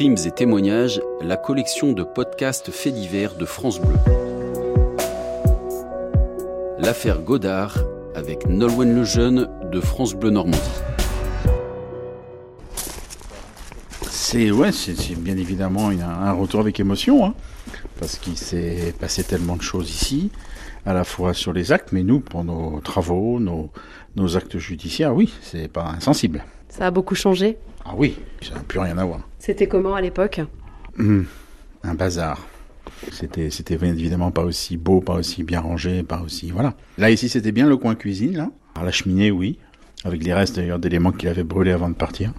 Crimes et témoignages, la collection de podcasts faits divers de France Bleu. L'affaire Godard avec Nolwenn Lejeune de France Bleu Normandie. C'est ouais, c'est bien évidemment un, un retour avec émotion, hein, parce qu'il s'est passé tellement de choses ici, à la fois sur les actes, mais nous, pour nos travaux, nos, nos actes judiciaires, oui, c'est pas insensible. Ça a beaucoup changé. Ah oui, ça n'a plus rien à voir. C'était comment à l'époque Hum, un bazar. C'était, c'était bien évidemment pas aussi beau, pas aussi bien rangé, pas aussi voilà. Là ici, c'était bien le coin cuisine là. Alors, la cheminée, oui, avec les restes d'ailleurs d'éléments qu'il avait brûlés avant de partir.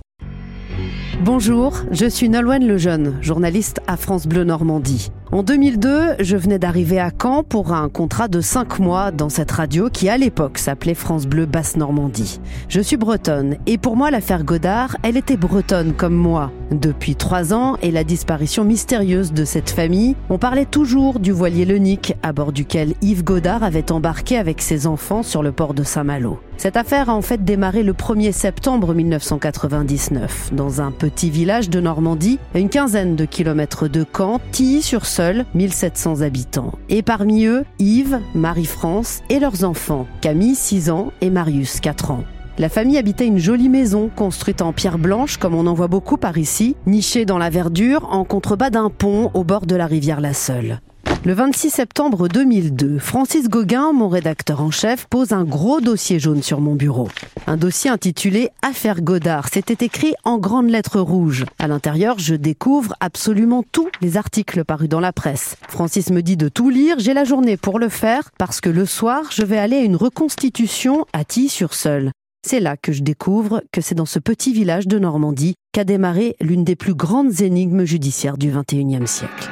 Bonjour, je suis Nolwenn Lejeune, journaliste à France Bleu Normandie. En 2002, je venais d'arriver à Caen pour un contrat de 5 mois dans cette radio qui à l'époque s'appelait France Bleu Basse Normandie. Je suis bretonne et pour moi l'affaire Godard, elle était bretonne comme moi. Depuis 3 ans et la disparition mystérieuse de cette famille, on parlait toujours du voilier Lenic à bord duquel Yves Godard avait embarqué avec ses enfants sur le port de Saint-Malo. Cette affaire a en fait démarré le 1er septembre 1999 dans un petit village de Normandie, à une quinzaine de kilomètres de Caen, Tilly-sur-Seul, 1700 habitants. Et parmi eux, Yves, Marie-France et leurs enfants, Camille 6 ans et Marius 4 ans. La famille habitait une jolie maison construite en pierre blanche comme on en voit beaucoup par ici, nichée dans la verdure en contrebas d'un pont au bord de la rivière La Seule. Le 26 septembre 2002, Francis Gauguin, mon rédacteur en chef, pose un gros dossier jaune sur mon bureau. Un dossier intitulé Affaire Godard. C'était écrit en grandes lettres rouges. À l'intérieur, je découvre absolument tous les articles parus dans la presse. Francis me dit de tout lire. J'ai la journée pour le faire parce que le soir, je vais aller à une reconstitution à Tilly-sur-Seul. C'est là que je découvre que c'est dans ce petit village de Normandie qu'a démarré l'une des plus grandes énigmes judiciaires du XXIe siècle.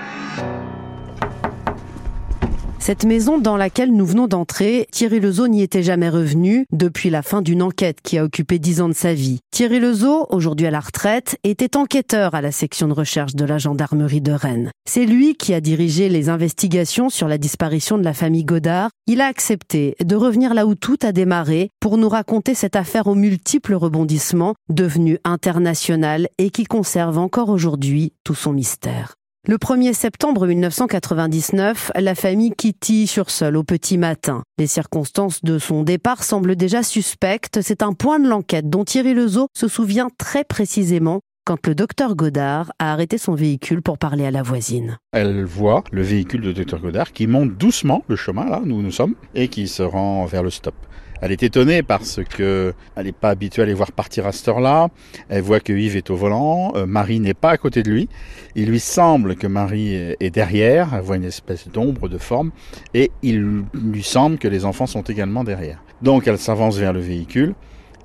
Cette maison dans laquelle nous venons d'entrer, Thierry Lezeau n'y était jamais revenu depuis la fin d'une enquête qui a occupé dix ans de sa vie. Thierry Lezeau, aujourd'hui à la retraite, était enquêteur à la section de recherche de la gendarmerie de Rennes. C'est lui qui a dirigé les investigations sur la disparition de la famille Godard. Il a accepté de revenir là où tout a démarré pour nous raconter cette affaire aux multiples rebondissements, devenue internationale et qui conserve encore aujourd'hui tout son mystère. Le 1er septembre 1999, la famille quitte sur au petit matin. Les circonstances de son départ semblent déjà suspectes. C'est un point de l'enquête dont Thierry Lezeau se souvient très précisément quand le docteur Godard a arrêté son véhicule pour parler à la voisine. Elle voit le véhicule de Dr Godard qui monte doucement le chemin là où nous sommes et qui se rend vers le stop. Elle est étonnée parce que elle n'est pas habituée à les voir partir à cette heure-là. Elle voit que Yves est au volant, euh, Marie n'est pas à côté de lui. Il lui semble que Marie est est derrière, elle voit une espèce d'ombre de forme, et il lui semble que les enfants sont également derrière. Donc elle s'avance vers le véhicule.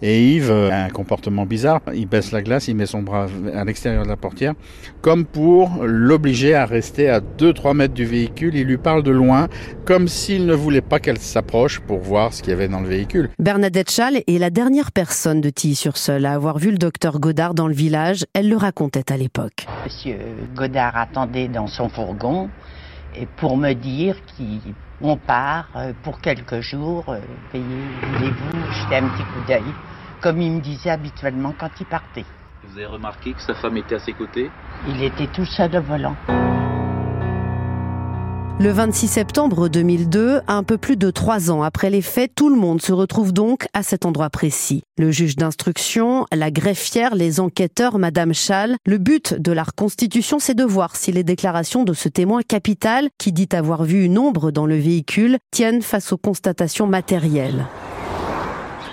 Et Yves euh, a un comportement bizarre. Il baisse la glace, il met son bras à l'extérieur de la portière, comme pour l'obliger à rester à 2-3 mètres du véhicule. Il lui parle de loin, comme s'il ne voulait pas qu'elle s'approche pour voir ce qu'il y avait dans le véhicule. Bernadette Schall est la dernière personne de Tilly-sur-Seul à avoir vu le docteur Godard dans le village. Elle le racontait à l'époque. Monsieur Godard attendait dans son fourgon et pour me dire qu'on part euh, pour quelques jours, euh, payez, voulez-vous jeter un petit coup d'œil, comme il me disait habituellement quand il partait. Vous avez remarqué que sa femme était à ses côtés Il était tout seul au volant. Le 26 septembre 2002, un peu plus de trois ans après les faits, tout le monde se retrouve donc à cet endroit précis. Le juge d'instruction, la greffière, les enquêteurs, Madame Schall. Le but de la reconstitution, c'est de voir si les déclarations de ce témoin capital, qui dit avoir vu une ombre dans le véhicule, tiennent face aux constatations matérielles.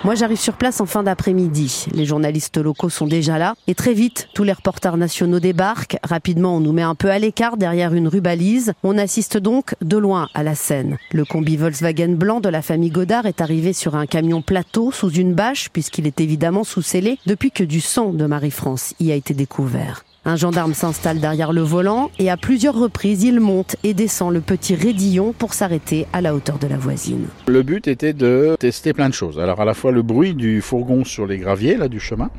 Moi, j'arrive sur place en fin d'après-midi. Les journalistes locaux sont déjà là. Et très vite, tous les reporters nationaux débarquent. Rapidement, on nous met un peu à l'écart derrière une rubalise. On assiste donc de loin à la scène. Le combi Volkswagen blanc de la famille Godard est arrivé sur un camion plateau sous une bâche, puisqu'il est évidemment sous scellé, depuis que du sang de Marie-France y a été découvert. Un gendarme s'installe derrière le volant et à plusieurs reprises, il monte et descend le petit raidillon pour s'arrêter à la hauteur de la voisine. Le but était de tester plein de choses. Alors à la fois le bruit du fourgon sur les graviers là du chemin,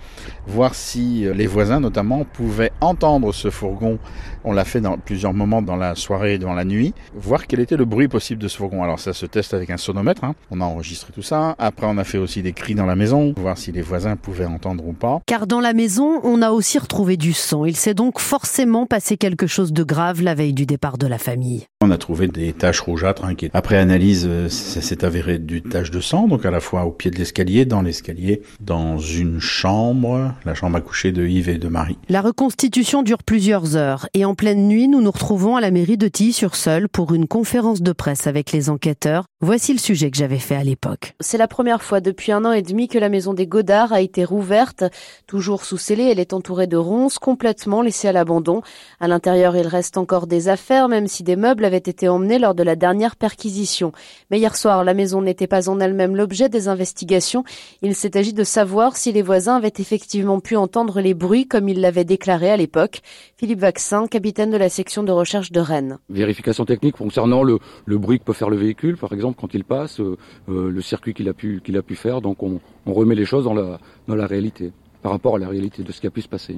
voir si euh, les voisins notamment pouvaient entendre ce fourgon. On l'a fait dans plusieurs moments dans la soirée et dans la nuit, voir quel était le bruit possible de ce fourgon. Alors ça se teste avec un sonomètre, hein. on a enregistré tout ça. Après on a fait aussi des cris dans la maison, voir si les voisins pouvaient entendre ou pas. Car dans la maison, on a aussi retrouvé du sang. Il s'est donc forcément passé quelque chose de grave la veille du départ de la famille. On a trouvé des taches rougeâtres. Hein, qui, après analyse, euh, ça s'est avéré du tache de sang, donc à la fois au pied de l'escalier, dans l'escalier, dans une chambre, la chambre à coucher de Yves et de Marie. La reconstitution dure plusieurs heures et en pleine nuit, nous nous retrouvons à la mairie de Tilly-sur-Seul pour une conférence de presse avec les enquêteurs. Voici le sujet que j'avais fait à l'époque. C'est la première fois depuis un an et demi que la maison des Godard a été rouverte. Toujours sous scellé, elle est entourée de ronces, complètement laissée à l'abandon. À l'intérieur, il reste encore des affaires, même si des meubles avaient été emmenés lors de la dernière perquisition. Mais hier soir, la maison n'était pas en elle-même l'objet des investigations. Il s'est agi de savoir si les voisins avaient effectivement pu entendre les bruits comme ils l'avaient déclaré à l'époque. Philippe Vaccin, capitaine de la section de recherche de Rennes. Vérification technique concernant le, le bruit que peut faire le véhicule, par exemple, quand il passe, euh, euh, le circuit qu'il a pu a pu faire. Donc on, on remet les choses dans la dans la réalité, par rapport à la réalité de ce qui a pu se passer.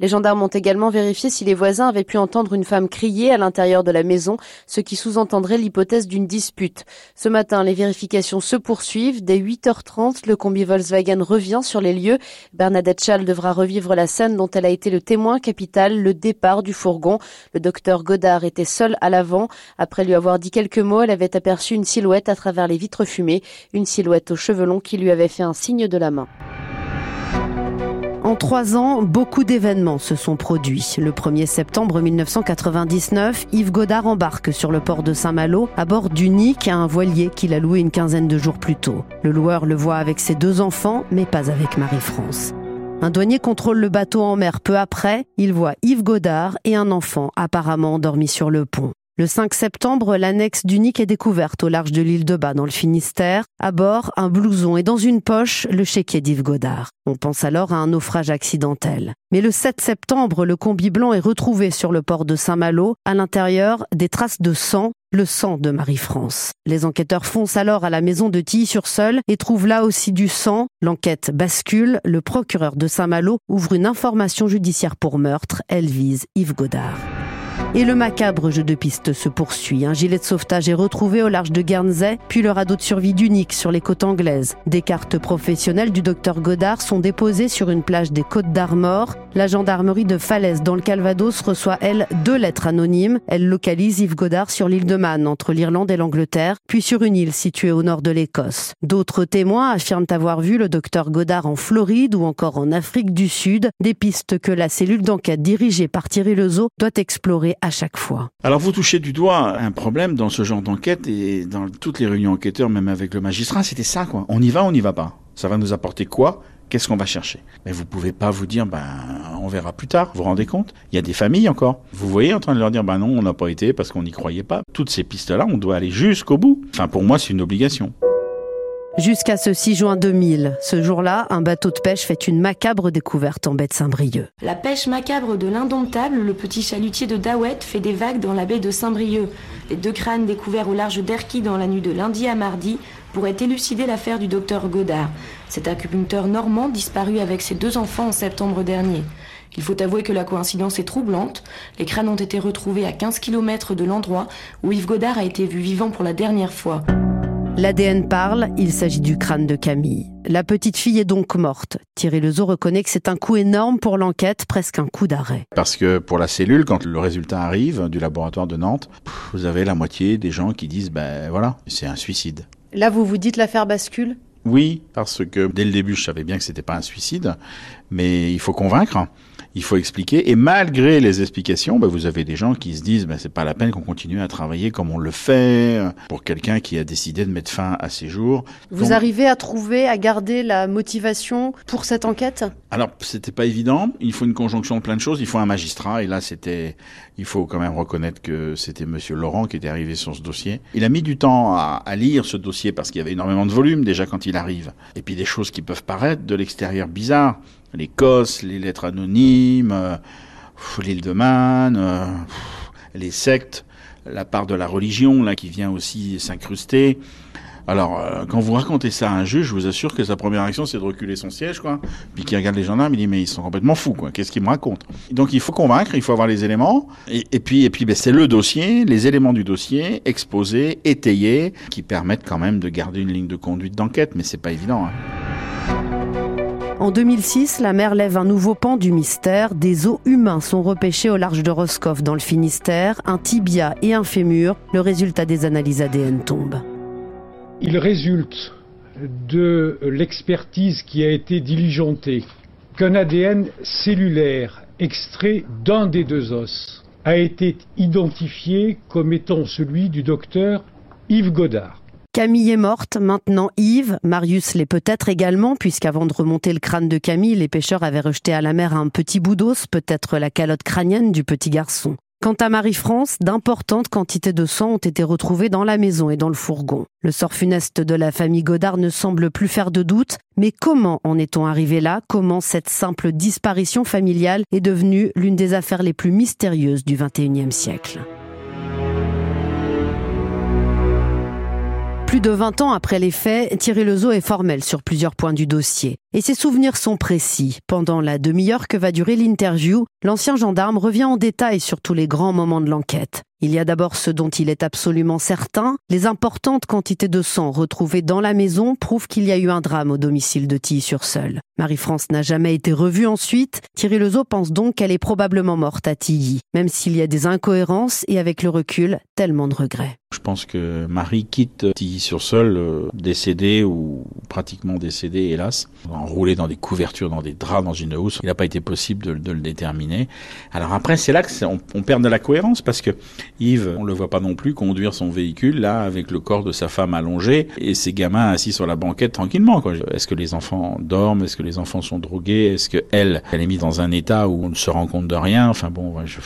Les gendarmes ont également vérifié si les voisins avaient pu entendre une femme crier à l'intérieur de la maison, ce qui sous-entendrait l'hypothèse d'une dispute. Ce matin, les vérifications se poursuivent. Dès 8h30, le combi Volkswagen revient sur les lieux. Bernadette Schall devra revivre la scène dont elle a été le témoin capital, le départ du fourgon. Le docteur Godard était seul à l'avant. Après lui avoir dit quelques mots, elle avait aperçu une silhouette à travers les vitres fumées, une silhouette aux cheveux longs qui lui avait fait un signe de la main. En trois ans, beaucoup d'événements se sont produits. Le 1er septembre 1999, Yves Godard embarque sur le port de Saint-Malo à bord d'Unique, un voilier qu'il a loué une quinzaine de jours plus tôt. Le loueur le voit avec ses deux enfants, mais pas avec Marie-France. Un douanier contrôle le bateau en mer peu après. Il voit Yves Godard et un enfant apparemment endormi sur le pont. Le 5 septembre, l'annexe d'Unique est découverte au large de l'île de Bas dans le Finistère. À bord, un blouson et dans une poche, le chéquier d'Yves Godard. On pense alors à un naufrage accidentel. Mais le 7 septembre, le combi blanc est retrouvé sur le port de Saint-Malo. À l'intérieur, des traces de sang, le sang de Marie-France. Les enquêteurs foncent alors à la maison de Tilly-sur-Seul et trouvent là aussi du sang. L'enquête bascule. Le procureur de Saint-Malo ouvre une information judiciaire pour meurtre. Elle vise Yves Godard. Et le macabre jeu de piste se poursuit. Un gilet de sauvetage est retrouvé au large de Guernsey, puis le radeau de survie d'Unique sur les côtes anglaises. Des cartes professionnelles du docteur Godard sont déposées sur une plage des Côtes d'Armor. La gendarmerie de Falaise dans le Calvados reçoit, elle, deux lettres anonymes. Elle localise Yves Godard sur l'île de Man, entre l'Irlande et l'Angleterre, puis sur une île située au nord de l'Écosse. D'autres témoins affirment avoir vu le docteur Godard en Floride ou encore en Afrique du Sud, des pistes que la cellule d'enquête dirigée par Thierry Lezeau doit explorer à chaque fois. Alors vous touchez du doigt un problème dans ce genre d'enquête et dans toutes les réunions enquêteurs, même avec le magistrat, c'était ça quoi. On y va, on n'y va pas. Ça va nous apporter quoi? Qu'est-ce qu'on va chercher? Mais vous pouvez pas vous dire, ben, on verra plus tard. Vous vous rendez compte? Il y a des familles encore. Vous voyez en train de leur dire, ben non, on n'a pas été parce qu'on n'y croyait pas. Toutes ces pistes-là, on doit aller jusqu'au bout. Enfin, pour moi, c'est une obligation. Jusqu'à ce 6 juin 2000. Ce jour-là, un bateau de pêche fait une macabre découverte en baie de Saint-Brieuc. La pêche macabre de l'indomptable, le petit chalutier de Dawet, fait des vagues dans la baie de Saint-Brieuc. Les deux crânes découverts au large d'Erquy dans la nuit de lundi à mardi pourraient élucider l'affaire du docteur Godard, cet acupuncteur normand disparu avec ses deux enfants en septembre dernier. Il faut avouer que la coïncidence est troublante. Les crânes ont été retrouvés à 15 km de l'endroit où Yves Godard a été vu vivant pour la dernière fois. L'ADN parle, il s'agit du crâne de Camille. La petite fille est donc morte. Thierry Lezeau reconnaît que c'est un coup énorme pour l'enquête, presque un coup d'arrêt. Parce que pour la cellule, quand le résultat arrive du laboratoire de Nantes, vous avez la moitié des gens qui disent, ben voilà, c'est un suicide. Là, vous vous dites l'affaire bascule? Oui, parce que dès le début, je savais bien que c'était pas un suicide, mais il faut convaincre il faut expliquer. Et malgré les explications, bah, vous avez des gens qui se disent, bah, c'est pas la peine qu'on continue à travailler comme on le fait pour quelqu'un qui a décidé de mettre fin à ses jours. Vous Donc, arrivez à trouver, à garder la motivation pour cette enquête? Alors, c'était pas évident. Il faut une conjonction de plein de choses. Il faut un magistrat. Et là, c'était, il faut quand même reconnaître que c'était Monsieur Laurent qui était arrivé sur ce dossier. Il a mis du temps à, à lire ce dossier parce qu'il y avait énormément de volume déjà quand il arrive. Et puis des choses qui peuvent paraître de l'extérieur bizarres COS, les lettres anonymes, euh, l'île de Man, euh, les sectes, la part de la religion là qui vient aussi s'incruster. Alors, euh, quand vous racontez ça à un juge, je vous assure que sa première action, c'est de reculer son siège, quoi. Puis qui regarde les gendarmes, il dit mais ils sont complètement fous, quoi. Qu'est-ce qu'ils me racontent? Donc il faut convaincre, il faut avoir les éléments, et, et puis et puis ben, c'est le dossier, les éléments du dossier exposés, étayés, qui permettent quand même de garder une ligne de conduite d'enquête, mais c'est pas évident. Hein. En 2006, la mer lève un nouveau pan du mystère. Des os humains sont repêchés au large de Roscoff dans le Finistère, un tibia et un fémur. Le résultat des analyses ADN tombe. Il résulte de l'expertise qui a été diligentée qu'un ADN cellulaire extrait d'un des deux os a été identifié comme étant celui du docteur Yves Godard. Camille est morte, maintenant Yves, Marius l'est peut-être également, puisqu'avant de remonter le crâne de Camille, les pêcheurs avaient rejeté à la mer un petit bout d'os, peut-être la calotte crânienne du petit garçon. Quant à Marie-France, d'importantes quantités de sang ont été retrouvées dans la maison et dans le fourgon. Le sort funeste de la famille Godard ne semble plus faire de doute, mais comment en est-on arrivé là? Comment cette simple disparition familiale est devenue l'une des affaires les plus mystérieuses du XXIe siècle? Plus de 20 ans après les faits, Thierry Lezeau est formel sur plusieurs points du dossier. Et ses souvenirs sont précis. Pendant la demi-heure que va durer l'interview, l'ancien gendarme revient en détail sur tous les grands moments de l'enquête. Il y a d'abord ce dont il est absolument certain. Les importantes quantités de sang retrouvées dans la maison prouvent qu'il y a eu un drame au domicile de Tilly-sur-Seul. Marie-France n'a jamais été revue ensuite. Thierry Lezeau pense donc qu'elle est probablement morte à Tilly, même s'il y a des incohérences et avec le recul, tellement de regrets. Je pense que Marie quitte Tilly-sur-Seul euh, décédée ou pratiquement décédée, hélas, enroulée dans des couvertures, dans des draps, dans une housse. Il n'a pas été possible de, le déterminer. Alors après, c'est là qu'on on perd de la cohérence parce que Yves, on le voit pas non plus conduire son véhicule là avec le corps de sa femme allongé et ses gamins assis sur la banquette tranquillement. Est-ce que les enfants dorment? Est-ce que les enfants sont drogués? Est-ce que elle, elle est mise dans un état où on ne se rend compte de rien? Enfin bon, je...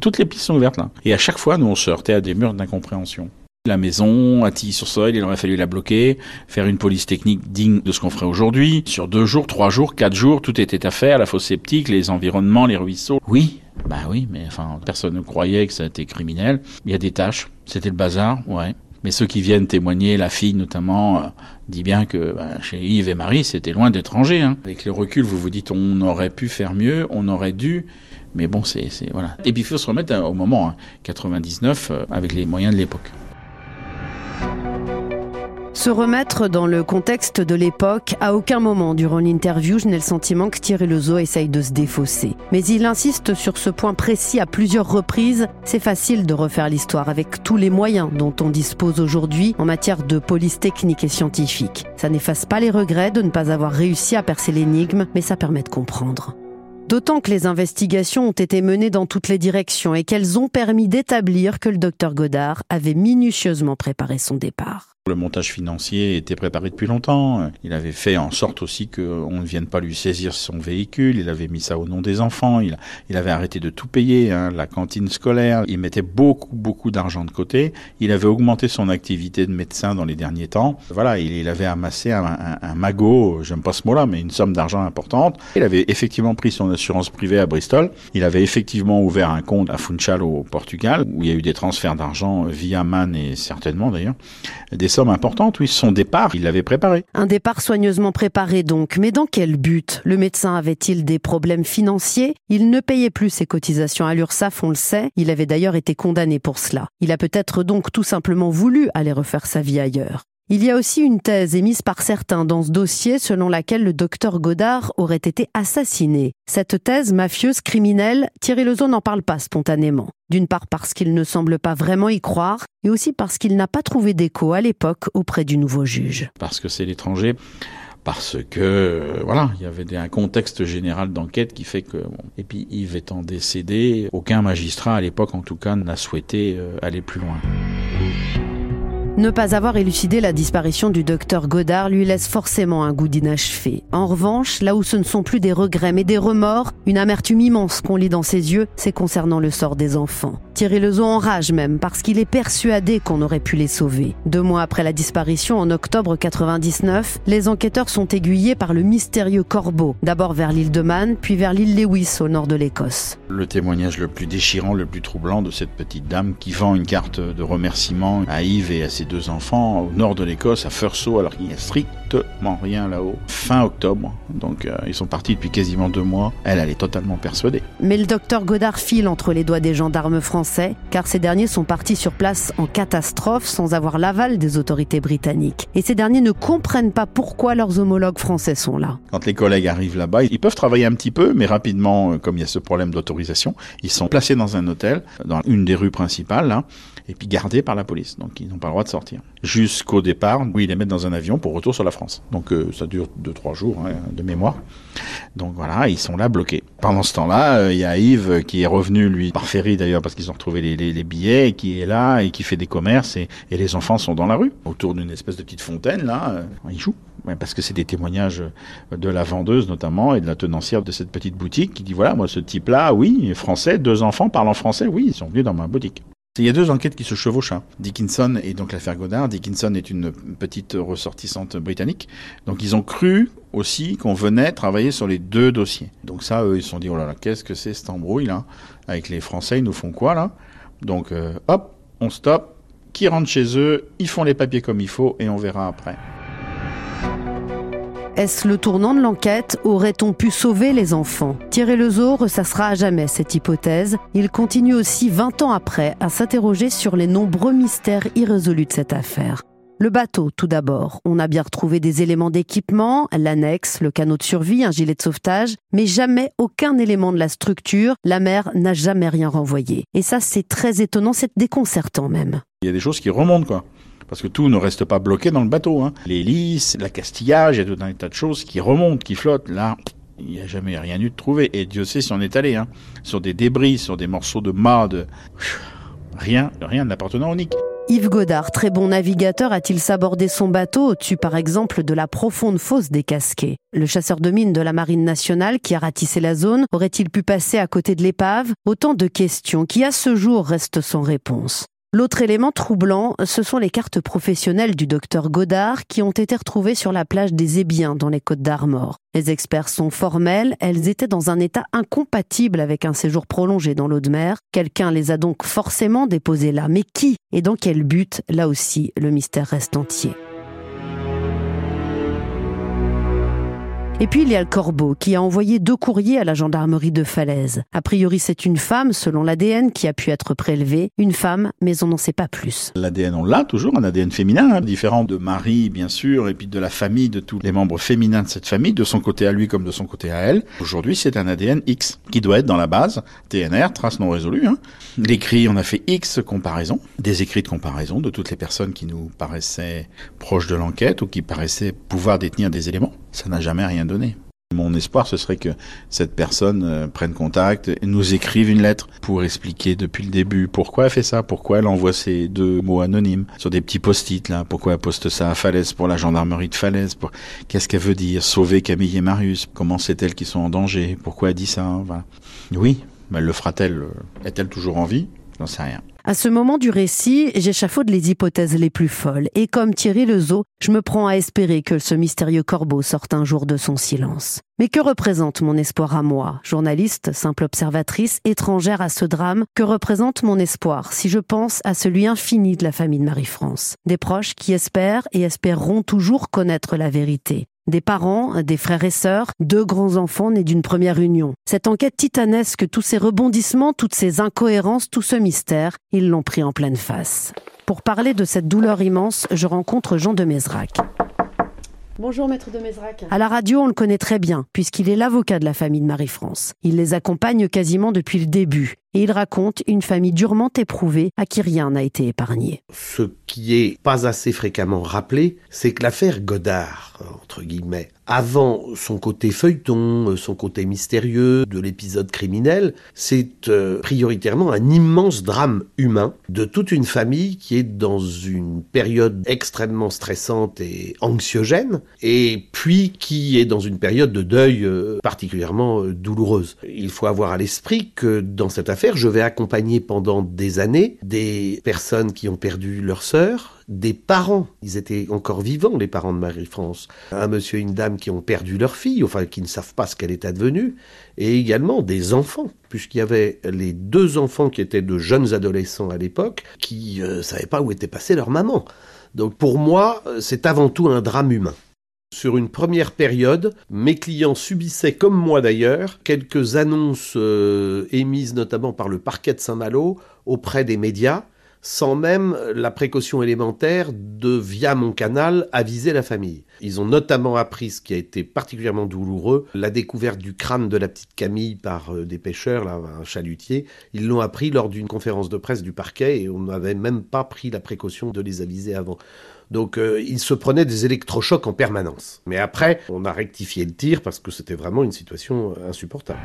toutes les pistes sont ouvertes là. Et à chaque fois, nous on se heurtait à des murs d'incompréhension. La maison, à sur sol, il aurait fallu la bloquer, faire une police technique digne de ce qu'on ferait aujourd'hui. Sur deux jours, trois jours, quatre jours, tout était à faire, la fosse sceptique, les environnements, les ruisseaux. Oui, bah oui, mais enfin, personne ne croyait que ça était criminel. Il y a des tâches, c'était le bazar, ouais. Mais ceux qui viennent témoigner, la fille notamment, euh, dit bien que bah, chez Yves et Marie, c'était loin d'étranger. Hein. Avec le recul, vous vous dites, on aurait pu faire mieux, on aurait dû. Mais bon, c'est voilà. Et puis il faut se remettre au moment, hein, 99, euh, avec les moyens de l'époque. Se remettre dans le contexte de l'époque, à aucun moment durant l'interview, je n'ai le sentiment que Thierry Lezo essaye de se défausser. Mais il insiste sur ce point précis à plusieurs reprises. C'est facile de refaire l'histoire avec tous les moyens dont on dispose aujourd'hui en matière de police technique et scientifique. Ça n'efface pas les regrets de ne pas avoir réussi à percer l'énigme, mais ça permet de comprendre. D'autant que les investigations ont été menées dans toutes les directions et qu'elles ont permis d'établir que le docteur Godard avait minutieusement préparé son départ. Le montage financier était préparé depuis longtemps. Il avait fait en sorte aussi qu'on ne vienne pas lui saisir son véhicule. Il avait mis ça au nom des enfants. Il, avait arrêté de tout payer, hein, la cantine scolaire. Il mettait beaucoup, beaucoup d'argent de côté. Il avait augmenté son activité de médecin dans les derniers temps. Voilà, il, avait amassé un, magot, j'aime pas ce mot-là, mais une somme d'argent importante. Il avait effectivement pris son assurance privée à Bristol. Il avait effectivement ouvert un compte à Funchal au Portugal, où il y a eu des transferts d'argent via Man et certainement d'ailleurs importantes. Oui, son départ, il l'avait préparé. Un départ soigneusement préparé donc, mais dans quel but? Le médecin avait-il des problèmes financiers? Il ne payait plus ses cotisations à l'URSSAF, on le sait. Il avait d'ailleurs été condamné pour cela. Il a peut-être donc tout simplement voulu aller refaire sa vie ailleurs. Il y a aussi une thèse émise par certains dans ce dossier selon laquelle le docteur Godard aurait été assassiné. Cette thèse mafieuse criminelle, Thierry Lezo n'en parle pas spontanément. D'une part parce qu'il ne semble pas vraiment y croire, et aussi parce qu'il n'a pas trouvé d'écho à l'époque auprès du nouveau juge. Parce que c'est l'étranger parce que euh, voilà, il y avait un contexte général d'enquête qui fait que et puis Yves étant décédé, aucun magistrat à l'époque en tout cas n'a souhaité euh, aller plus loin. Ne pas avoir élucidé la disparition du docteur Godard lui laisse forcément un goût d'inachevé. En revanche, là où ce ne sont plus des regrets mais des remords, une amertume immense qu'on lit dans ses yeux, c'est concernant le sort des enfants. Thierry Lezo enrage même parce qu'il est persuadé qu'on aurait pu les sauver. Deux mois après la disparition, en octobre 99, les enquêteurs sont aiguillés par le mystérieux corbeau, d'abord vers l'île de Man, puis vers l'île Lewis au nord de l'Écosse. Le témoignage le plus déchirant, le plus troublant de cette petite dame qui vend une carte de remerciement à Yves et à ses deux enfants au nord de l'Écosse, à Furso, alors qu'il n'y a strictement rien là-haut. Fin octobre, donc euh, ils sont partis depuis quasiment deux mois. Elle, elle est totalement persuadée. Mais le docteur Godard file entre les doigts des gendarmes français, car ces derniers sont partis sur place en catastrophe sans avoir l'aval des autorités britanniques. Et ces derniers ne comprennent pas pourquoi leurs homologues français sont là. Quand les collègues arrivent là-bas, ils peuvent travailler un petit peu, mais rapidement, euh, comme il y a ce problème d'autorisation, ils sont placés dans un hôtel, dans une des rues principales, là, et puis gardés par la police. Donc ils n'ont pas le droit de sortir. Jusqu'au départ, où ils les mettent dans un avion pour retour sur la France. Donc euh, ça dure 2-3 jours hein, de mémoire. Donc voilà, ils sont là bloqués. Pendant ce temps-là, euh, il y a Yves qui est revenu, lui, par ferry d'ailleurs, parce qu'ils ont retrouvé les, les, billets, qui est là et qui fait des commerces, et, les enfants sont dans la rue, autour d'une espèce de petite fontaine, là, euh, ils jouent. Parce que c'est des témoignages de la vendeuse notamment et de la tenancière de cette petite boutique qui dit voilà moi ce type là oui français deux enfants parlant français oui ils sont venus dans ma boutique il y a deux enquêtes qui se chevauchent. Hein. Dickinson et donc l'affaire Godard. Dickinson est une petite ressortissante britannique. Donc ils ont cru aussi qu'on venait travailler sur les deux dossiers. Donc ça, eux, ils se sont dit, oh là là, qu'est-ce que c'est cette embrouille là? Avec les Français, ils nous font quoi là? Donc euh, hop, on stoppe, qui rentrent chez eux, ils font les papiers comme il faut et on verra après. Est-ce le tournant de l'enquête? Aurait-on pu sauver les enfants? Thierry Lezo ressassera à jamais cette hypothèse. Il continue aussi 20 ans après à s'interroger sur les nombreux mystères irrésolus de cette affaire. Le bateau, tout d'abord. On a bien retrouvé des éléments d'équipement, l'annexe, le canot de survie, un gilet de sauvetage, mais jamais aucun élément de la structure. La mer n'a jamais rien renvoyé. Et ça, c'est très étonnant, c'est déconcertant même. Il y a des choses qui remontent, quoi parce que tout ne reste pas bloqué dans le bateau. Hein. L'hélice, l'accastillage, il y tout un tas de choses qui remontent, qui flottent. Là, il n'y a jamais rien eu de trouvé. Et Dieu sait si on est allé, hein, sur des débris, sur des morceaux de mât, de... rien, rien n'appartenant au Nick. Yves Godard, très bon navigateur, a-t-il sabordé son bateau au-dessus, par exemple, de la profonde fosse des Casquets? Le chasseur de mines de la Marine nationale qui a ratissé la zone aurait-il pu passer à côté de l'épave? Autant de questions qui, à ce jour, restent sans réponse. L'autre élément troublant, ce sont les cartes professionnelles du docteur Godard qui ont été retrouvées sur la plage des Ébiens dans les Côtes d'Armor. Les experts sont formels, elles étaient dans un état incompatible avec un séjour prolongé dans l'eau de mer. Quelqu'un les a donc forcément déposées là. Mais qui et dans quel but? Là aussi, le mystère reste entier. Et puis il y a le Corbeau qui a envoyé deux courriers à la gendarmerie de Falaise. A priori c'est une femme selon l'ADN qui a pu être prélevée. Une femme, mais on n'en sait pas plus. L'ADN on l'a toujours, un ADN féminin, hein, différent de Marie bien sûr, et puis de la famille, de tous les membres féminins de cette famille, de son côté à lui comme de son côté à elle. Aujourd'hui c'est un ADN X qui doit être dans la base, TNR, trace non résolue. Hein. L'écrit, on a fait X comparaisons, des écrits de comparaison de toutes les personnes qui nous paraissaient proches de l'enquête ou qui paraissaient pouvoir détenir des éléments. Ça n'a jamais rien donné. Mon espoir, ce serait que cette personne euh, prenne contact et nous écrive une lettre pour expliquer depuis le début pourquoi elle fait ça, pourquoi elle envoie ces deux mots anonymes sur des petits post-it là, pourquoi elle poste ça à Falaise pour la gendarmerie de Falaise, pour... qu'est-ce qu'elle veut dire, sauver Camille et Marius, comment c'est elle qui sont en danger, pourquoi elle dit ça, voilà. Oui, mais le fera-t-elle, est-elle toujours en vie? À ce moment du récit, j'échafaude les hypothèses les plus folles, et comme Thierry Lezo, je me prends à espérer que ce mystérieux corbeau sorte un jour de son silence. Mais que représente mon espoir à moi, journaliste, simple observatrice, étrangère à ce drame? Que représente mon espoir si je pense à celui infini de la famille de Marie-France? Des proches qui espèrent et espéreront toujours connaître la vérité des parents, des frères et sœurs, deux grands enfants nés d'une première union. Cette enquête titanesque, tous ces rebondissements, toutes ces incohérences, tout ce mystère, ils l'ont pris en pleine face. Pour parler de cette douleur immense, je rencontre Jean de Mézrac. Bonjour maître de Mézrac. À la radio, on le connaît très bien, puisqu'il est l'avocat de la famille de Marie-France. Il les accompagne quasiment depuis le début, et il raconte une famille durement éprouvée à qui rien n'a été épargné. Ce qui est pas assez fréquemment rappelé, c'est que l'affaire Godard, entre guillemets, avant son côté feuilleton, son côté mystérieux de l'épisode criminel, c'est euh, prioritairement un immense drame humain de toute une famille qui est dans une période extrêmement stressante et anxiogène, et puis qui est dans une période de deuil euh, particulièrement euh, douloureuse. Il faut avoir à l'esprit que dans cette affaire, je vais accompagner pendant des années des personnes qui ont perdu leur sœur, des parents. Ils étaient encore vivants, les parents de Marie-France. Un monsieur et une dame qui ont perdu leur fille, enfin qui ne savent pas ce qu'elle est advenue, et également des enfants, puisqu'il y avait les deux enfants qui étaient de jeunes adolescents à l'époque, qui ne savaient pas où était passée leur maman. Donc pour moi, c'est avant tout un drame humain. Sur une première période, mes clients subissaient, comme moi d'ailleurs, quelques annonces euh, émises notamment par le parquet de Saint-Malo auprès des médias, sans même la précaution élémentaire de, via mon canal, aviser la famille. Ils ont notamment appris, ce qui a été particulièrement douloureux, la découverte du crâne de la petite Camille par euh, des pêcheurs, un chalutier. Ils l'ont appris lors d'une conférence de presse du parquet et on n'avait même pas pris la précaution de les aviser avant. Donc euh, il se prenait des électrochocs en permanence. Mais après, on a rectifié le tir parce que c'était vraiment une situation euh, insupportable.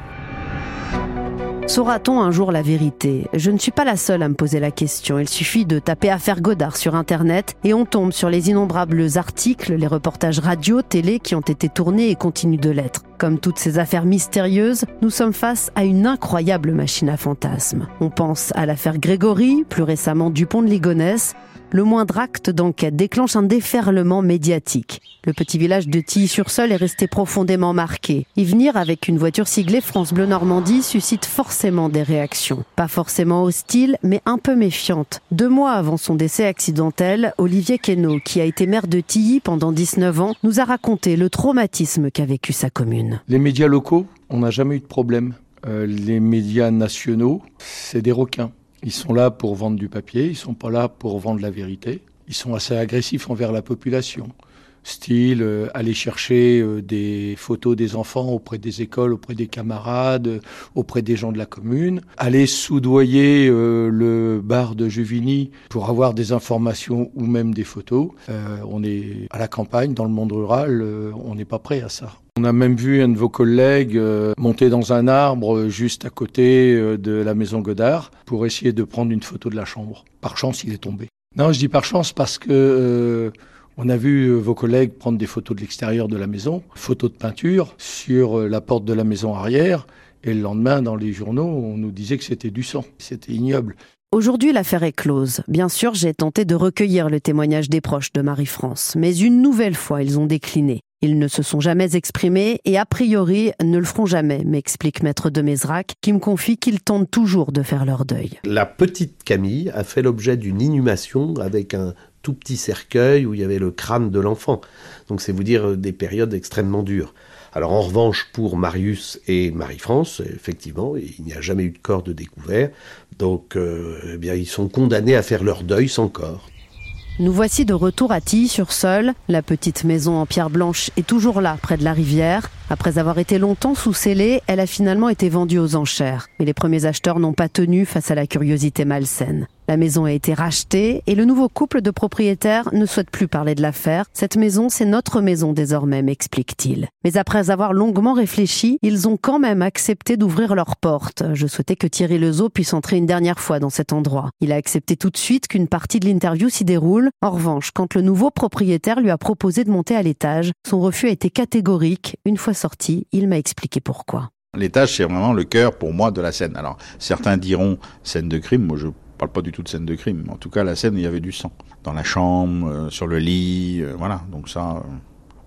Saura-t-on un jour la vérité? Je ne suis pas la seule à me poser la question. Il suffit de taper affaire Godard sur Internet et on tombe sur les innombrables articles, les reportages radio, télé qui ont été tournés et continuent de l'être. Comme toutes ces affaires mystérieuses, nous sommes face à une incroyable machine à fantasmes. On pense à l'affaire Grégory, plus récemment Dupont de Ligonnès, le moindre acte d'enquête déclenche un déferlement médiatique. Le petit village de Tilly-sur-Seul est resté profondément marqué. Y venir avec une voiture siglée France Bleu Normandie suscite forcément des réactions. Pas forcément hostiles, mais un peu méfiantes. Deux mois avant son décès accidentel, Olivier Queneau, qui a été maire de Tilly pendant 19 ans, nous a raconté le traumatisme qu'a vécu sa commune. Les médias locaux, on n'a jamais eu de problème. Euh, les médias nationaux, c'est des requins. Ils sont là pour vendre du papier, ils sont pas là pour vendre la vérité. Ils sont assez agressifs envers la population. Style, euh, aller chercher euh, des photos des enfants auprès des écoles, auprès des camarades, euh, auprès des gens de la commune. Aller soudoyer le bar de Juvigny pour avoir des informations ou même des photos. on est à la campagne, dans le monde rural, on n'est pas prêt à ça. On a même vu un de vos collègues euh, monter dans un arbre euh, juste à côté euh, de la maison Godard pour essayer de prendre une photo de la chambre. Par chance, il est tombé. Non, je dis par chance parce que on a vu vos collègues prendre des photos de l'extérieur de la maison, photos de peinture sur la porte de la maison arrière. Et le lendemain, dans les journaux, on nous disait que c'était du sang. C'était ignoble. Aujourd'hui, l'affaire est close. Bien sûr, j'ai tenté de recueillir le témoignage des proches de Marie-France, mais une nouvelle fois, ils ont décliné. Ils ne se sont jamais exprimés et a priori ne le feront jamais, m'explique maître de Mézrac, qui me confie qu'ils tentent toujours de faire leur deuil. La petite Camille a fait l'objet d'une inhumation avec un tout petit cercueil où il y avait le crâne de l'enfant. Donc c'est vous dire des périodes extrêmement dures. Alors en revanche, pour Marius et Marie-France, effectivement, il n'y a jamais eu de corps de découvert. Donc euh, eh bien, ils sont condamnés à faire leur deuil sans corps. Nous voici de retour à Tilly-sur-Seul. La petite maison en pierre blanche est toujours là, près de la rivière. Après avoir été longtemps sous scellé, elle a finalement été vendue aux enchères. Mais les premiers acheteurs n'ont pas tenu face à la curiosité malsaine. La maison a été rachetée et le nouveau couple de propriétaires ne souhaite plus parler de l'affaire. Cette maison, c'est notre maison désormais, m'explique-t-il. Mais après avoir longuement réfléchi, ils ont quand même accepté d'ouvrir leurs portes. Je souhaitais que Thierry Lezeau puisse entrer une dernière fois dans cet endroit. Il a accepté tout de suite qu'une partie de l'interview s'y déroule. En revanche, quand le nouveau propriétaire lui a proposé de monter à l'étage, son refus a été catégorique. Une fois sorti, il m'a expliqué pourquoi. L'étage, c'est vraiment le cœur pour moi de la scène. Alors, certains diront scène de crime, moi je parle pas du tout de scène de crime. En tout cas, la scène, il y avait du sang. Dans la chambre, euh, sur le lit, euh, voilà. Donc ça, euh,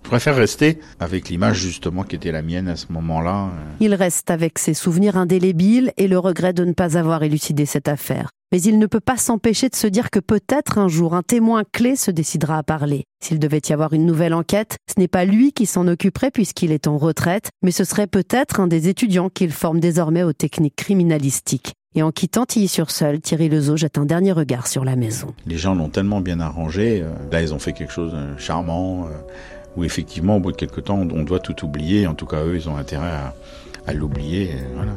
je préfère rester avec l'image justement qui était la mienne à ce moment-là. Il reste avec ses souvenirs indélébiles et le regret de ne pas avoir élucidé cette affaire. Mais il ne peut pas s'empêcher de se dire que peut-être un jour un témoin clé se décidera à parler. S'il devait y avoir une nouvelle enquête, ce n'est pas lui qui s'en occuperait puisqu'il est en retraite, mais ce serait peut-être un des étudiants qu'il forme désormais aux techniques criminalistiques. Et en quittant Tilly-sur-Seul, Thierry Lezeau jette un dernier regard sur la maison. Les gens l'ont tellement bien arrangé. Euh, là, ils ont fait quelque chose de charmant, euh, où effectivement, au bout de quelques temps, on doit tout oublier. En tout cas, eux, ils ont intérêt à, l'oublier. Voilà.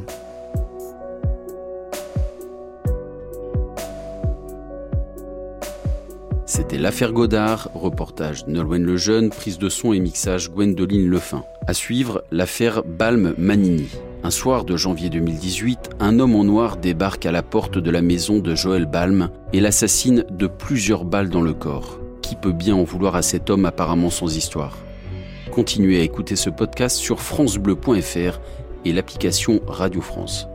C'était l'affaire Godard, reportage Nolwenn Lejeune, prise de son et mixage Gwendoline Lefin. À suivre, l'affaire Balm-Manini. Un soir de janvier 2018, un homme en noir débarque à la porte de la maison de Joël Balm et l'assassine de plusieurs balles dans le corps. Qui peut bien en vouloir à cet homme apparemment sans histoire? Continuez à écouter ce podcast sur francebleu.fr et l'application Radio France.